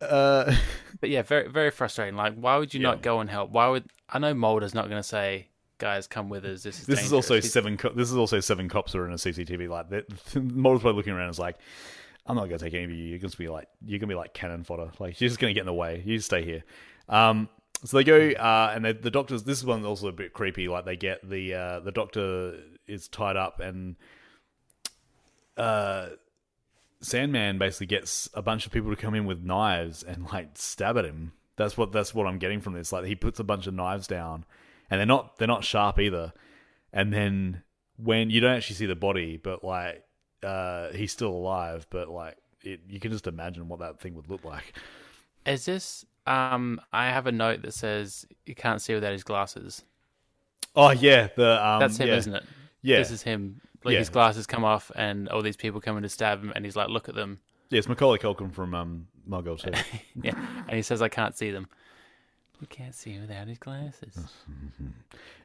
uh, But yeah, very very frustrating. Like, why would you Yeah. not go and help? Why would I know Mulder's not going to say, "Guys, come with us. This is this is also He's- seven. Co- this is also seven cops who are in a CCTV. Like, that- Mulder's probably looking around. and is like, I'm not gonna take any of you. You're gonna be like, you're gonna be like cannon fodder. Like, you're just gonna get in the way. You just stay here. Um, so they go, uh, and they, the doctors. This one's also a bit creepy. Like, they get the uh, the doctor is tied up and uh Sandman basically gets a bunch of people to come in with knives and like stab at him. That's what that's what I'm getting from this. Like he puts a bunch of knives down, and they're not they're not sharp either. And then when you don't actually see the body, but like uh, he's still alive, but like it, you can just imagine what that thing would look like. Is this? Um, I have a note that says you can't see without his glasses. Oh yeah, the um, That's him, yeah. isn't it? Yeah, This is him. Like Yeah. his glasses come off, and all these people come in to stab him, and he's like, "Look at them." yeah, it's Macaulay Culkin from um, Margot too. Yeah, and he says, "I can't see them." You can't see him without his glasses.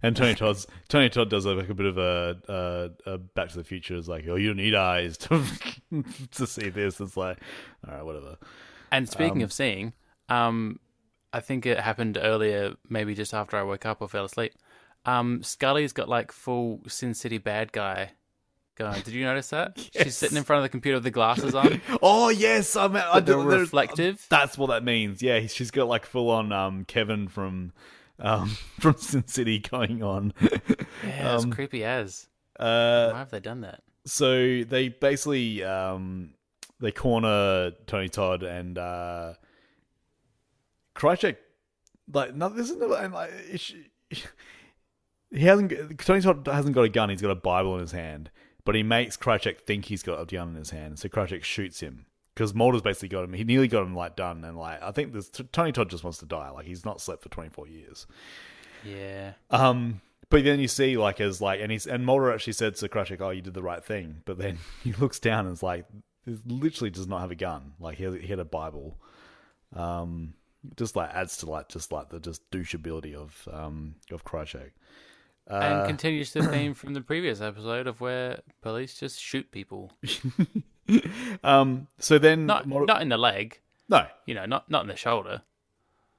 And Tony Todd's Tony Todd does like a bit of a, a, a Back to the Future. Is like, oh, you don't need eyes to to see this. It's like, all right, whatever. And speaking Um, of seeing, um, I think it happened earlier, maybe just after I woke up or fell asleep. Um, Scully's got like full Sin City bad guy going. Did you notice that? She's sitting in front of the computer with the glasses on. Oh yes, I mean, I They're do, there's- reflective. That's what that means. Yeah, she's got like full on um, Kevin from um, from Sin City going on. Yeah, it's Um, creepy as. Uh, Why have they done that? so they basically um, they corner Tony Todd and uh, Krycek. Like, no, this isn't and, like he hasn't. Tony Todd hasn't got a gun. He's got a Bible in his hand, but he makes Krycek think he's got a gun in his hand. So Krycek shoots him because Mulder's basically got him. He nearly got him like done, and like I think this Tony Todd just wants to die. Like he's not slept for twenty four years. Yeah. Um, but then you see like as like and he's and Mulder actually said to Krycek, "Oh, you did the right thing." But then he looks down and is like, "This literally does not have a gun. Like he he had a Bible." Um, just like adds to like just like the just doucheability of um of Krycek. and Uh, continues the theme from the previous episode of where police just shoot people. um, so then Not not in the leg, no, you know, not not in the shoulder.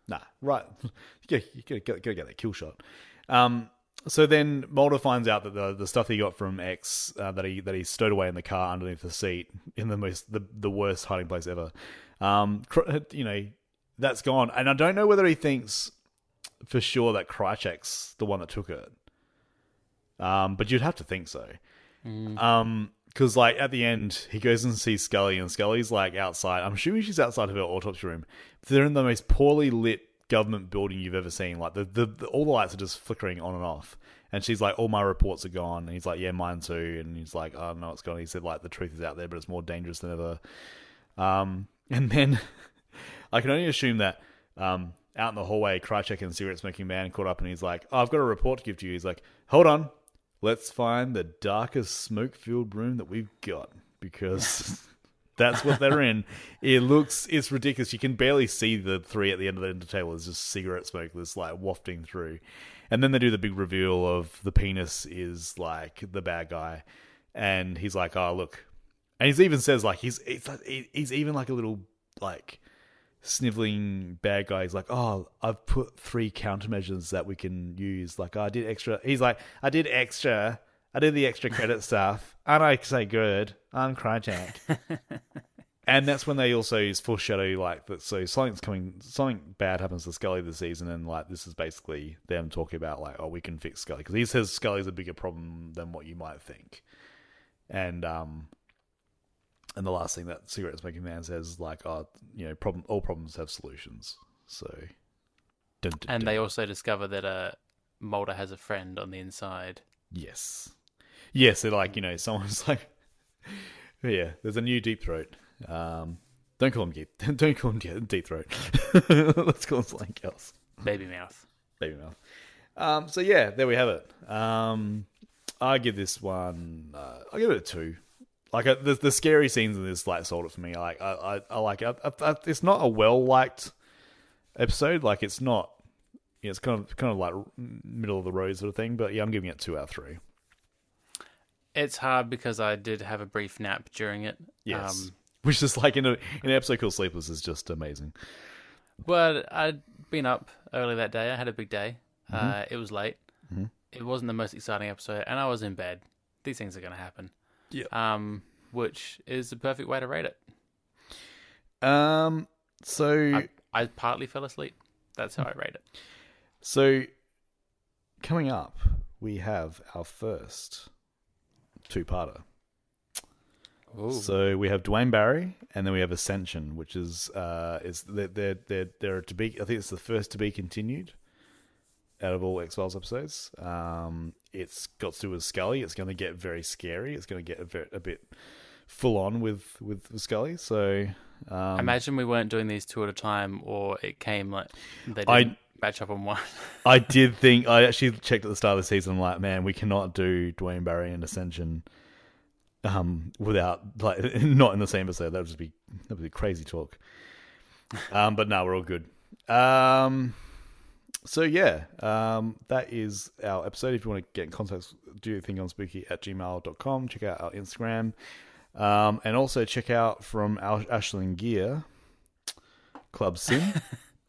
Nah, right. You gotta, gotta, gotta get that kill shot. Um, so then Mulder finds out that the the stuff he got from X uh, that he that he stowed away in the car underneath the seat in the most the, the worst hiding place ever. Um, you know that's gone, and I don't know whether he thinks for sure that Krycek's the one that took it. Um, but you'd have to think so. Um, because like at the end, he goes and sees Scully, and Scully's like outside. I'm assuming she's outside of her autopsy room. They're in the most poorly lit government building you've ever seen. Like the, the, the all the lights are just flickering on and off. And she's like, "All my reports are gone." And he's like, "Yeah, mine too." And he's like, "I don't know what's going." on. He said, "Like the truth is out there, but it's more dangerous than ever." Um, and then I can only assume that um, out in the hallway, Krycek and cigarette smoking man caught up, and he's like, oh, "I've got a report to give to you." He's like, "Hold on, let's find the darkest smoke-filled room that we've got because that's what they're in." It looks it's ridiculous. You can barely see the three at the end of the end table. There's just cigarette smoke that's like wafting through, and then they do the big reveal of the penis is like the bad guy, and he's like, "Oh, look." And he even says like he's he's, he's even like a little like sniveling bad guy. He's like, oh, I've put three countermeasures that we can use. Like, oh, I did extra. He's like, I did extra. I did the extra credit stuff. Aren't I say good? I'm Krycek. and that's when they also foreshadow like that. So something's coming. Something bad happens to Scully this season, and like this is basically them talking about like, oh, we can fix Scully because he says Scully's a bigger problem than what you might think. And um, and the last thing that cigarette smoking man says is like, oh, you know, problem. All problems have solutions. So, dun, dun, And they also discover that uh, Mulder has a friend on the inside. yes, yes. They're like, you know, someone's like, yeah, there's a new deep throat. Um, don't call him deep. Don't call him deep throat. Let's call him something else. Baby mouth. Baby mouth. Um, so yeah, there we have it. Um, I give this one. Uh, I give it a two. Like uh, the the scary scenes in this like sold it for me. Like I I, I like it. I, I, it's not a well liked episode. Like it's not. Yeah, it's kind of kind of like middle of the road sort of thing. But yeah, I'm giving it two out of three. It's hard because I did have a brief nap during it. Yes, Um, which is like in a in an episode called Sleepless is just amazing. but I'd been up early that day. I had a big day. Mm-hmm. Uh, it was late. It wasn't the most exciting episode, and I was in bed. These things are going to happen. Yeah. Um, which is the perfect way to rate it. Um. So I, I partly fell asleep. That's how I rate it. So, coming up, we have our first two-parter. Ooh. So we have Duane Barry, and then we have Ascension, which is uh, is they're they're they're, they're to be. I think it's the first to be continued out of all X Files episodes. Um, it's got to do with Scully. It's going to get very scary. It's going to get a bit, a bit full on with with Scully. So um, Imagine we weren't doing these two at a time, or it came like they I- didn't match up on one. I did think I actually checked at the start of the season. I'm like, man, we cannot do Duane Barry and Ascension um, without like not in the same episode. That would just be that would be crazy talk. Um, but now we're all good. Um, so yeah, um, that is our episode. If you want to get in contact, do your thing on spooky at gmail.com. Check out our Instagram. Um, and also check out from our Ashlyn Gere, Club Sim,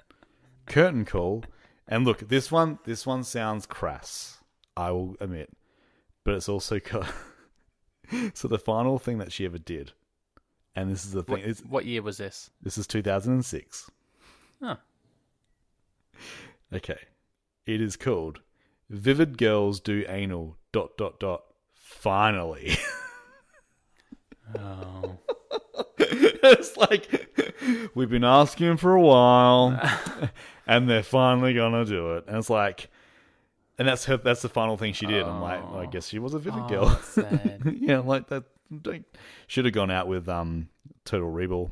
Curtain Call, and look, this one this one sounds crass. I will admit, but it's also got so the final thing that she ever did, and this is the thing. What, what year was this? this is 2006. Huh. Okay, it is called "Vivid Girls Do Anal." Dot dot dot. Finally. Oh, it's like we've been asking for a while, and they're finally gonna do it. And it's like, and that's her. That's the final thing she did. I'm like, well, I guess she was a vivid Oh, girl. yeah, like that. Don't, should have gone out with um Total Rebel.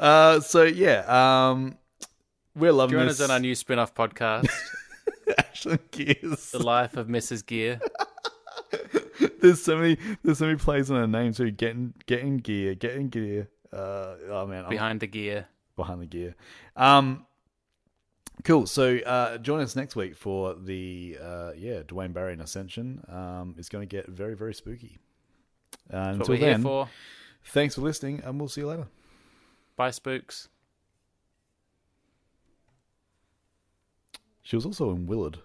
Uh, so yeah, um, we're loving join this. us on our new spin-off podcast, Ashlyn Geres. The Life of Mrs. Gere. there's so many there's so many plays on her name too. Getting getting gear, getting gear. Uh, oh man, I'm Behind the gear. behind the gear. Um, cool. So uh, join us next week for the uh, yeah Duane Barry and Ascension. Um, it's going to get very very spooky. Uh, until then, for. thanks for listening, and we'll see you later. Bye, spooks. She was also in Willard.